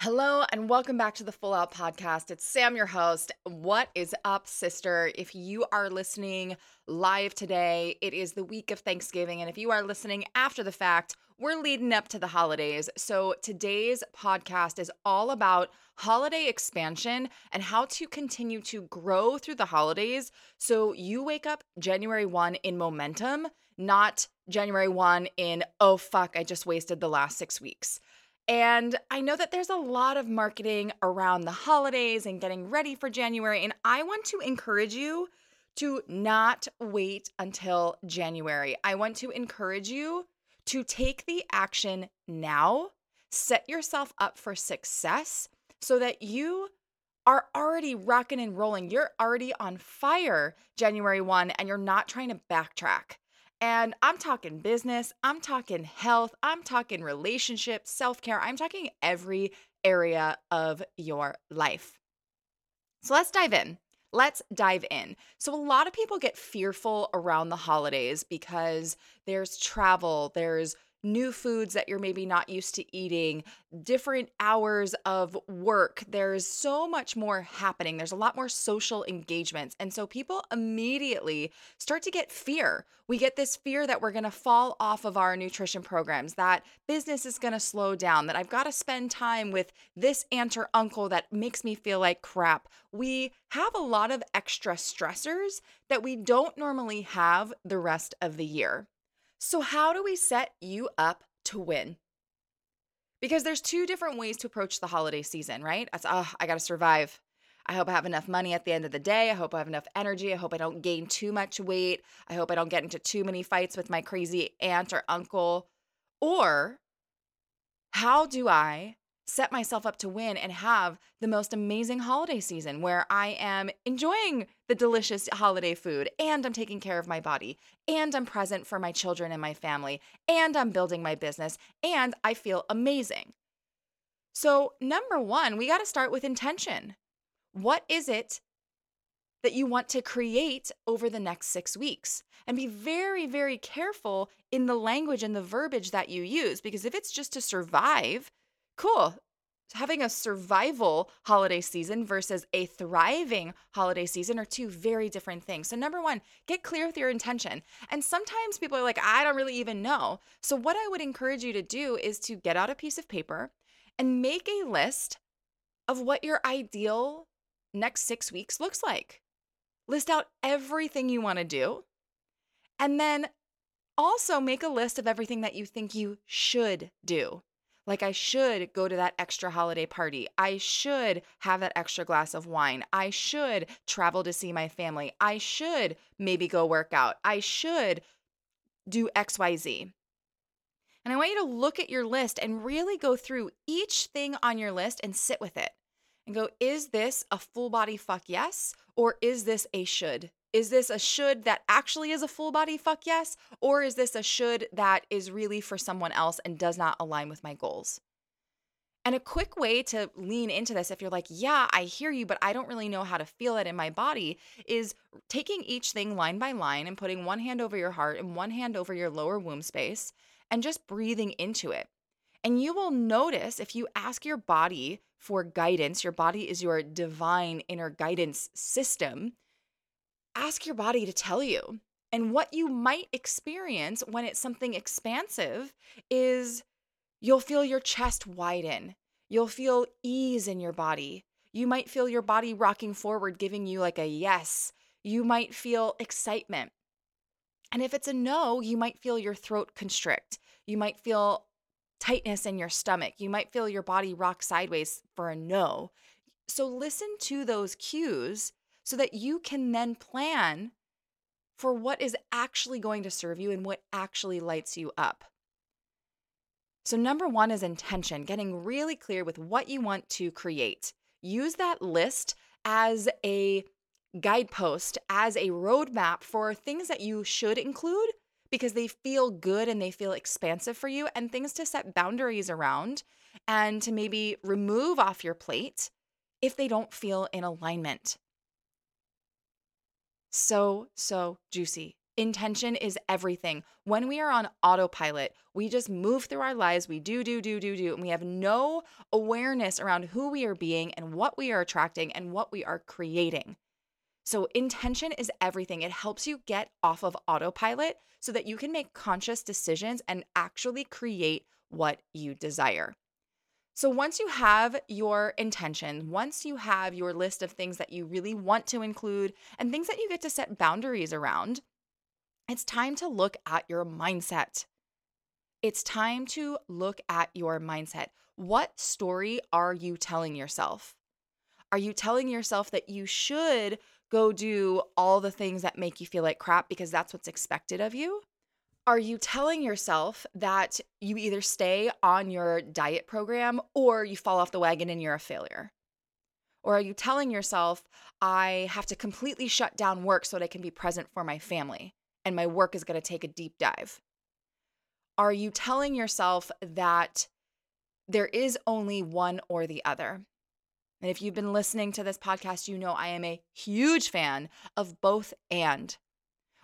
Hello and welcome back to the Full Out Podcast. It's Sam, your host. What is up, sister? If you are listening live today, it is the week of Thanksgiving. And if you are listening after the fact, we're leading up to the holidays. So today's podcast is all about holiday expansion and how to continue to grow through the holidays so you wake up January 1 in momentum, not January 1 in, oh, fuck, I just wasted the last six weeks. And I know that there's a lot of marketing around the holidays and getting ready for January. And I want to encourage you to not wait until January. I want to encourage you to take the action now, set yourself up for success so that you are already rocking and rolling. You're already on fire January 1 and you're not trying to backtrack. And I'm talking business, I'm talking health, I'm talking relationships, self care, I'm talking every area of your life. So let's dive in. Let's dive in. So, a lot of people get fearful around the holidays because there's travel, there's new foods that you're maybe not used to eating, different hours of work. There's so much more happening. There's a lot more social engagements. And so people immediately start to get fear. We get this fear that we're going to fall off of our nutrition programs, that business is going to slow down, that I've got to spend time with this aunt or uncle that makes me feel like crap. We have a lot of extra stressors that we don't normally have the rest of the year. So, how do we set you up to win? Because there's two different ways to approach the holiday season, right? That's, oh, I got to survive. I hope I have enough money at the end of the day. I hope I have enough energy. I hope I don't gain too much weight. I hope I don't get into too many fights with my crazy aunt or uncle. Or, how do I set myself up to win and have the most amazing holiday season where I am enjoying the delicious holiday food and I'm taking care of my body and I'm present for my children and my family and I'm building my business and I feel amazing. So, number one, we got to start with intention. What is it that you want to create over the next six weeks? And be very, very careful in the language and the verbiage that you use because if it's just to survive, cool. Having a survival holiday season versus a thriving holiday season are two very different things. So, number one, get clear with your intention. And sometimes people are like, I don't really even know. So, what I would encourage you to do is to get out a piece of paper and make a list of what your ideal next six weeks looks like. List out everything you want to do. And then also make a list of everything that you think you should do. Like, I should go to that extra holiday party. I should have that extra glass of wine. I should travel to see my family. I should maybe go work out. I should do XYZ. And I want you to look at your list and really go through each thing on your list and sit with it and go, is this a full body fuck yes? Or is this a should? Is this a should that actually is a full body fuck yes? Or is this a should that is really for someone else and does not align with my goals? And a quick way to lean into this, if you're like, yeah, I hear you, but I don't really know how to feel it in my body, is taking each thing line by line and putting one hand over your heart and one hand over your lower womb space and just breathing into it. And you will notice if you ask your body for guidance, your body is your divine inner guidance system ask your body to tell you. And what you might experience when it's something expansive is you'll feel your chest widen. You'll feel ease in your body. You might feel your body rocking forward, giving you like a yes. You might feel excitement. And if it's a no, you might feel your throat constrict. You might feel tightness in your stomach. You might feel your body rock sideways for a no. So listen to those cues so that you can then plan for what is actually going to serve you and what actually lights you up. So, number one is intention, getting really clear with what you want to create. Use that list as a guidepost, as a roadmap for things that you should include because they feel good and they feel expansive for you, and things to set boundaries around and to maybe remove off your plate if they don't feel in alignment so, so juicy. Intention is everything. When we are on autopilot, we just move through our lives. We do, do, do, do, do, and we have no awareness around who we are being and what we are attracting and what we are creating. So, intention is everything. It helps you get off of autopilot so that you can make conscious decisions and actually create what you desire. So, once you have your intention, once you have your list of things that you really want to include and things that you get to set boundaries around, it's time to look at your mindset. It's time to look at your mindset. What story are you telling yourself? Are you telling yourself that you should go do all the things that make you feel like crap because that's what's expected of you? Are you telling yourself that you either stay on your diet program or you fall off the wagon and you're a failure? Or are you telling yourself, I have to completely shut down work so that I can be present for my family? and my work is going to take a deep dive? Are you telling yourself that there is only one or the other? And if you've been listening to this podcast, you know I am a huge fan of both and.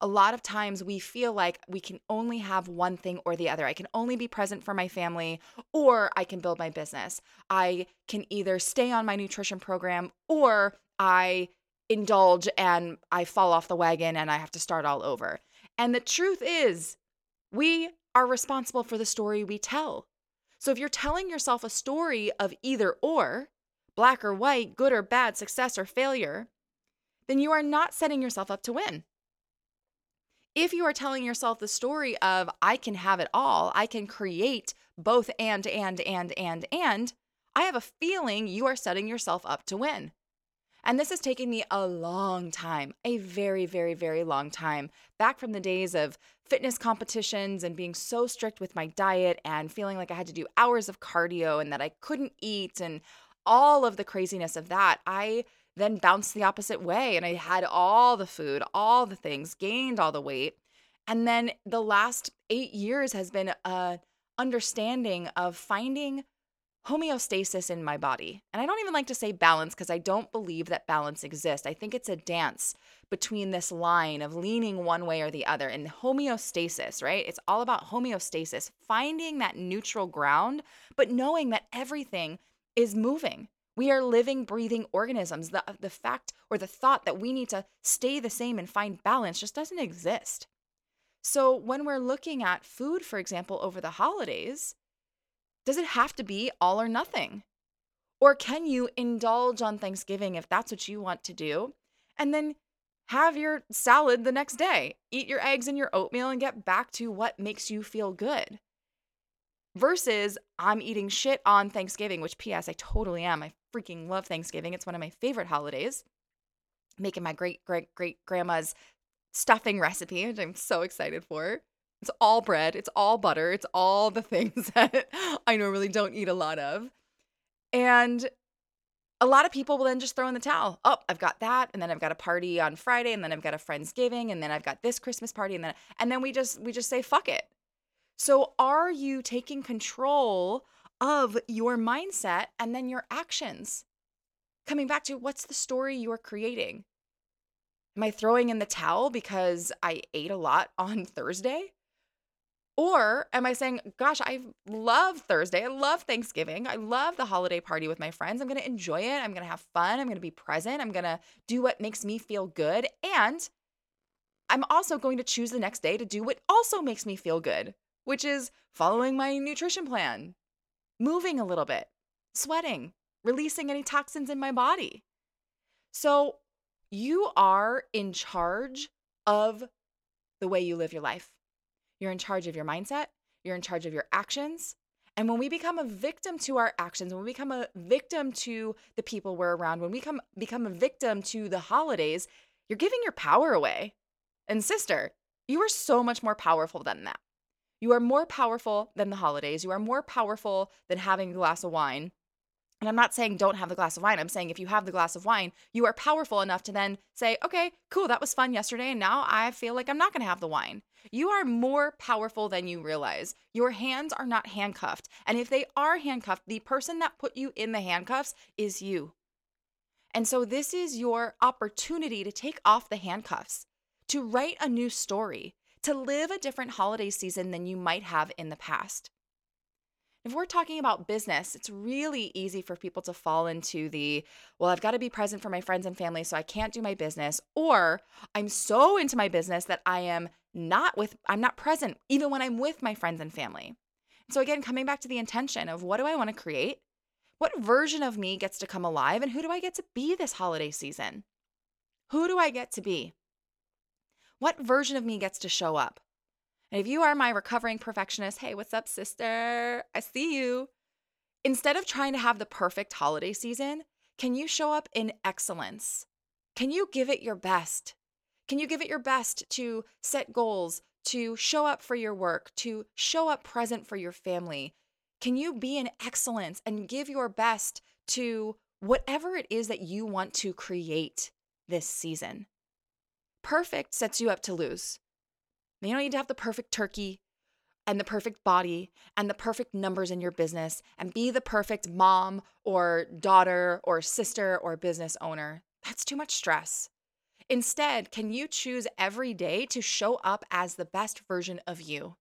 A lot of times we feel like we can only have one thing or the other. I can only be present for my family or I can build my business. I can either stay on my nutrition program or I indulge and I fall off the wagon and I have to start all over. And the truth is, we are responsible for the story we tell. So if you're telling yourself a story of either or, black or white, good or bad, success or failure, then you are not setting yourself up to win. If you are telling yourself the story of, I can have it all, I can create both and, and, and, and, and, I have a feeling you are setting yourself up to win. And this has taken me a long time, a very, very, very long time, back from the days of fitness competitions and being so strict with my diet and feeling like I had to do hours of cardio and that I couldn't eat and all of the craziness of that. I then bounced the opposite way and I had all the food, all the things, gained all the weight. And then the last eight years has been a understanding of finding homeostasis in my body. And I don't even like to say balance because I don't believe that balance exists. I think it's a dance between this line of leaning one way or the other and homeostasis, right? It's all about homeostasis, finding that neutral ground, but knowing that everything is moving. We are living, breathing organisms. The, the fact or the thought that we need to stay the same and find balance just doesn't exist. So, when we're looking at food, for example, over the holidays, does it have to be all or nothing? Or can you indulge on Thanksgiving if that's what you want to do? And then have your salad the next day. Eat your eggs and your oatmeal and get back to what makes you feel good. Versus, I'm eating shit on Thanksgiving, which, P.S., I totally am. I freaking love Thanksgiving. It's one of my favorite holidays. Making my great great great grandma's stuffing recipe, which I'm so excited for. It's all bread, it's all butter, it's all the things that I normally don't eat a lot of. And a lot of people will then just throw in the towel. Oh, I've got that, and then I've got a party on Friday, and then I've got a friendsgiving, and then I've got this Christmas party, and then and then we just we just say fuck it. So are you taking control of your mindset and then your actions? Coming back to what's the story you're creating? Am I throwing in the towel because I ate a lot on Thursday? Or am I saying, gosh, I love Thursday. I love Thanksgiving. I love the holiday party with my friends. I'm going to enjoy it. I'm going to have fun. I'm going to be present. I'm going to do what makes me feel good. And I'm also going to choose the next day to do what also makes me feel good, which is following my nutrition plan, moving a little bit, sweating, releasing any toxins in my body. So you are in charge of the way you live your life. You're in charge of your mindset, you're in charge of your actions. And when we become a victim to our actions, when we become a victim to the people we're around, when we come become a victim to the holidays, you're giving your power away. And sister, you are so much more powerful than that. You are more powerful than the holidays. You are more powerful than having a glass of wine. And I'm not saying don't have the glass of wine. I'm saying if you have the glass of wine, you are powerful enough to then say, okay, cool, that was fun yesterday. And now I feel like I'm not going to have the wine. You are more powerful than you realize. Your hands are not handcuffed. And if they are handcuffed, the person that put you in the handcuffs is you. And so this is your opportunity to take off the handcuffs, to write a new story, to live a different holiday season than you might have in the past. If we're talking about business, it's really easy for people to fall into the, well, I've got to be present for my friends and family, so I can't do my business. Or I'm so into my business that I am not with, I'm not present even when I'm with my friends and family. So again, coming back to the intention of what do I want to create? What version of me gets to come alive? And who do I get to be this holiday season? Who do I get to be? What version of me gets to show up? And if you are my recovering perfectionist, hey, what's up, sister? I see you. Instead of trying to have the perfect holiday season, can you show up in excellence? Can you give it your best? Can you give it your best to set goals, to show up for your work, to show up present for your family? Can you be in excellence and give your best to whatever it is that you want to create this season? Perfect sets you up to lose. You don't need to have the perfect turkey and the perfect body and the perfect numbers in your business and be the perfect mom or daughter or sister or business owner. That's too much stress. Instead, can you choose every day to show up as the best version of you?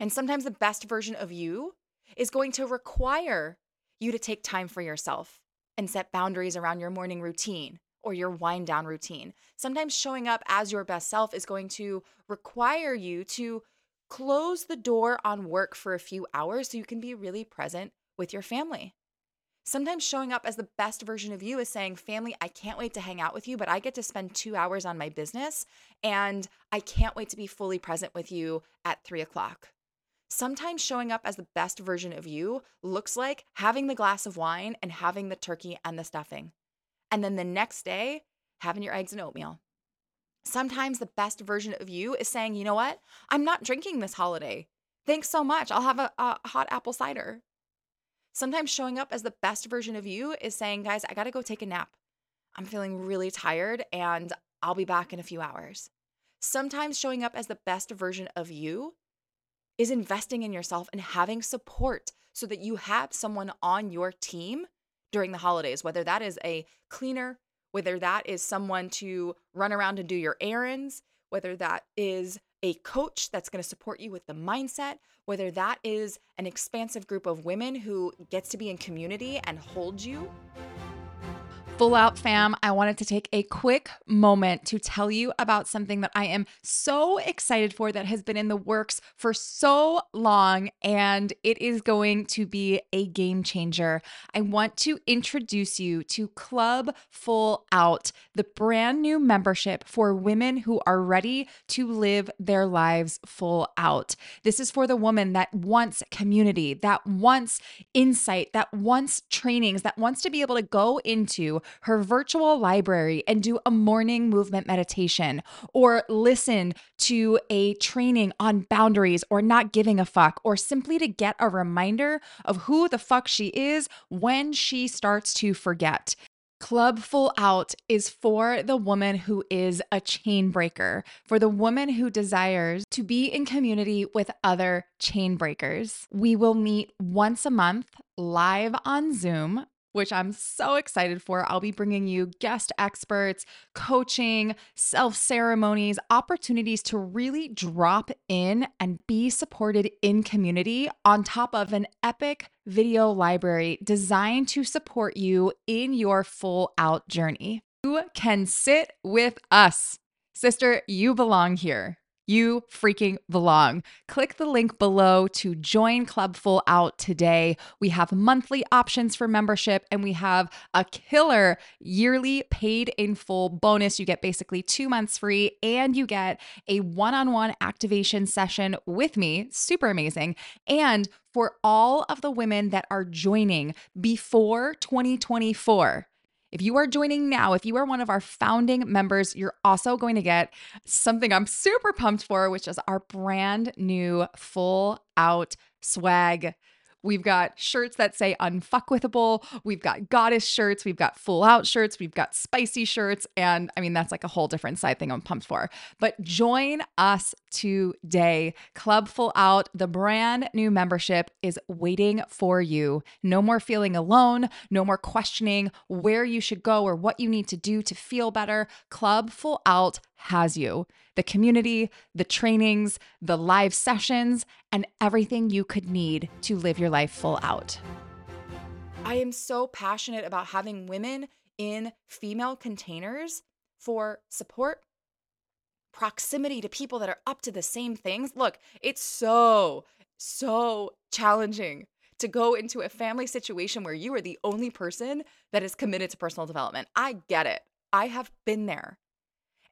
And sometimes the best version of you is going to require you to take time for yourself and set boundaries around your morning routine or your wind down routine. Sometimes showing up as your best self is going to require you to close the door on work for a few hours so you can be really present with your family. Sometimes showing up as the best version of you is saying, Family, I can't wait to hang out with you, but I get to spend two hours on my business and I can't wait to be fully present with you at three o'clock. Sometimes showing up as the best version of you looks like having the glass of wine and having the turkey and the stuffing. And then the next day, having your eggs and oatmeal. Sometimes the best version of you is saying, you know what? I'm not drinking this holiday. Thanks so much. I'll have a, a hot apple cider. Sometimes showing up as the best version of you is saying, guys, I got to go take a nap. I'm feeling really tired and I'll be back in a few hours. Sometimes showing up as the best version of you is investing in yourself and having support so that you have someone on your team during the holidays, whether that is a cleaner, whether that is someone to run around and do your errands, whether that is a coach that's going to support you with the mindset, whether that is an expansive group of women who gets to be in community and hold you Full Out fam, I wanted to take a quick moment to tell you about something that I am so excited for that has been in the works for so long, and it is going to be a game changer. I want to introduce you to Club Full Out, the brand new membership for women who are ready to live their lives full out. This is for the woman that wants community, that wants insight, that wants trainings, that wants to be able to go into her virtual library and do a morning movement meditation or listen to a training on boundaries or not giving a fuck or simply to get a reminder of who the fuck she is when she starts to forget. Club Full Out is for the woman who is a chain breaker, for the woman who desires to be in community with other chain breakers. We will meet once a month live on Zoom which I'm so excited for. I'll be bringing you guest experts, coaching, self ceremonies, opportunities to really drop in and be supported in community on top of an epic video library designed to support you in your full out journey. You can sit with us. Sister, you belong here you freaking belong. Click the link below to join Club Full Out today. We have monthly options for membership and we have a killer yearly paid in full bonus. You get basically two months free and you get a one on one activation session with me. Super amazing. And for all of the women that are joining before 2024, if you are joining now, if you are one of our founding members, you're also going to get something I'm super pumped for, which is our brand new full out swag. We've got shirts that say unfuckwithable. We've got goddess shirts. We've got full out shirts. We've got spicy shirts. And I mean, that's like a whole different side thing I'm pumped for. But join us today. Club Full Out, the brand new membership is waiting for you. No more feeling alone. No more questioning where you should go or what you need to do to feel better. Club Full Out has you the community, the trainings, the live sessions, and everything you could need to live your life full out. I am so passionate about having women in female containers for support, proximity to people that are up to the same things. Look, it's so, so challenging to go into a family situation where you are the only person that is committed to personal development. I get it. I have been there.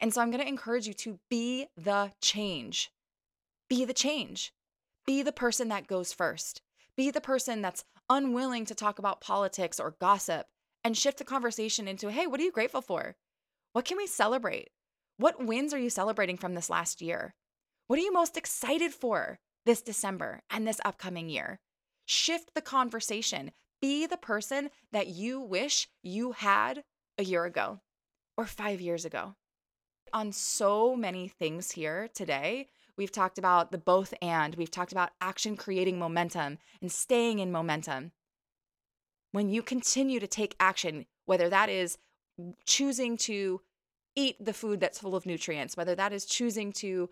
And so I'm going to encourage you to be the change. Be the change. Be the person that goes first. Be the person that's unwilling to talk about politics or gossip and shift the conversation into hey, what are you grateful for? What can we celebrate? What wins are you celebrating from this last year? What are you most excited for this December and this upcoming year? Shift the conversation. Be the person that you wish you had a year ago or five years ago. On so many things here today, we've talked about the both and, we've talked about action creating momentum and staying in momentum. When you continue to take action, whether that is choosing to eat the food that's full of nutrients, whether that is choosing to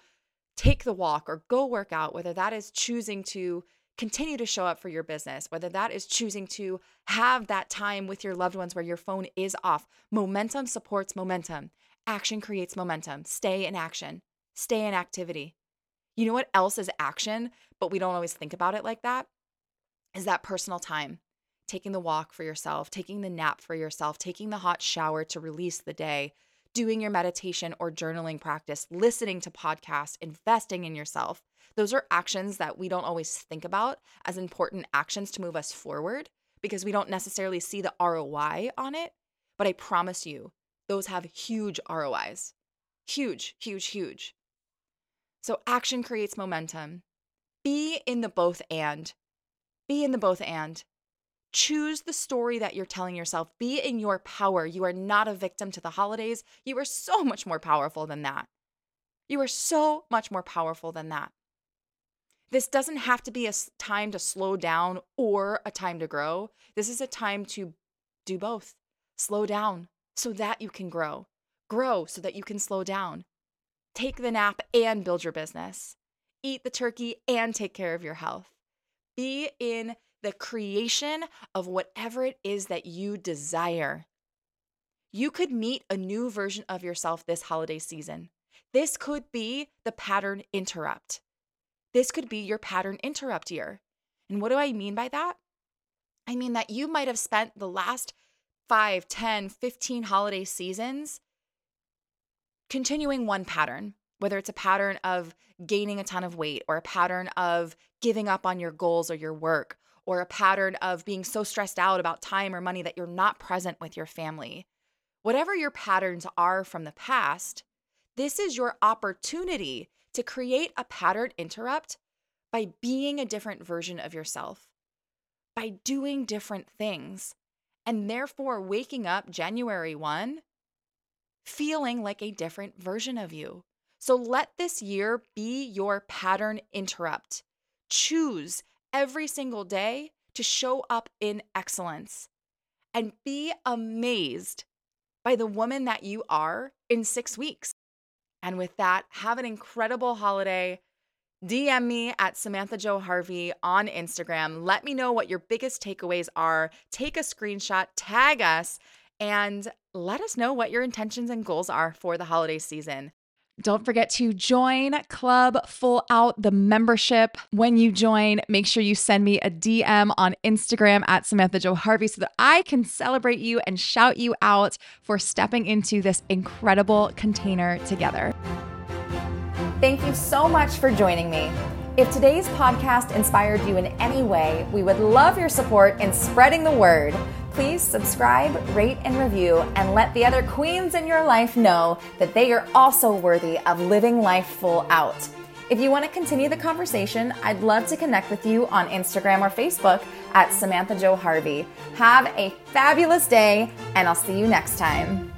take the walk or go work out, whether that is choosing to continue to show up for your business, whether that is choosing to have that time with your loved ones where your phone is off. Momentum supports momentum. Action creates momentum. Stay in action, stay in activity. You know what else is action, but we don't always think about it like that? Is that personal time. Taking the walk for yourself, taking the nap for yourself, taking the hot shower to release the day, doing your meditation or journaling practice, listening to podcasts, investing in yourself. Those are actions that we don't always think about as important actions to move us forward because we don't necessarily see the ROI on it. But I promise you, those have huge ROIs. Huge, huge, huge. So action creates momentum. Be in the both and. Be in the both and. Choose the story that you're telling yourself. Be in your power. You are not a victim to the holidays. You are so much more powerful than that. You are so much more powerful than that. This doesn't have to be a time to slow down or a time to grow. This is a time to do both. Slow down so that you can grow, grow so that you can slow down. Take the nap and build your business. Eat the turkey and take care of your health. Be in the creation of whatever it is that you desire. You could meet a new version of yourself this holiday season. This could be the pattern interrupt. This could be your pattern interrupt year. And what do I mean by that? I mean that you might have spent the last 5, 10, 15 holiday seasons continuing one pattern, whether it's a pattern of gaining a ton of weight or a pattern of giving up on your goals or your work or a pattern of being so stressed out about time or money that you're not present with your family. Whatever your patterns are from the past, this is your opportunity to create a pattern interrupt by being a different version of yourself, by doing different things, and therefore waking up January 1 feeling like a different version of you. So let this year be your pattern interrupt. Choose every single day to show up in excellence and be amazed by the woman that you are in six weeks. And with that, have an incredible holiday. DM me at Samantha Jo Harvey on Instagram. Let me know what your biggest takeaways are. Take a screenshot, tag us, and let us know what your intentions and goals are for the holiday season. Don't forget to join Club Full Out, the membership. When you join, make sure you send me a DM on Instagram at Samantha Jo Harvey so that I can celebrate you and shout you out for stepping into this incredible container together. Thank you so much for joining me. If today's podcast inspired you in any way, we would love your support in spreading the word please subscribe, rate, and review, and let the other queens in your life know that they are also worthy of living life full out. If you want to continue the conversation, I'd love to connect with you on Instagram or Facebook at Samantha Jo Harvey. Have a fabulous day, and I'll see you next time.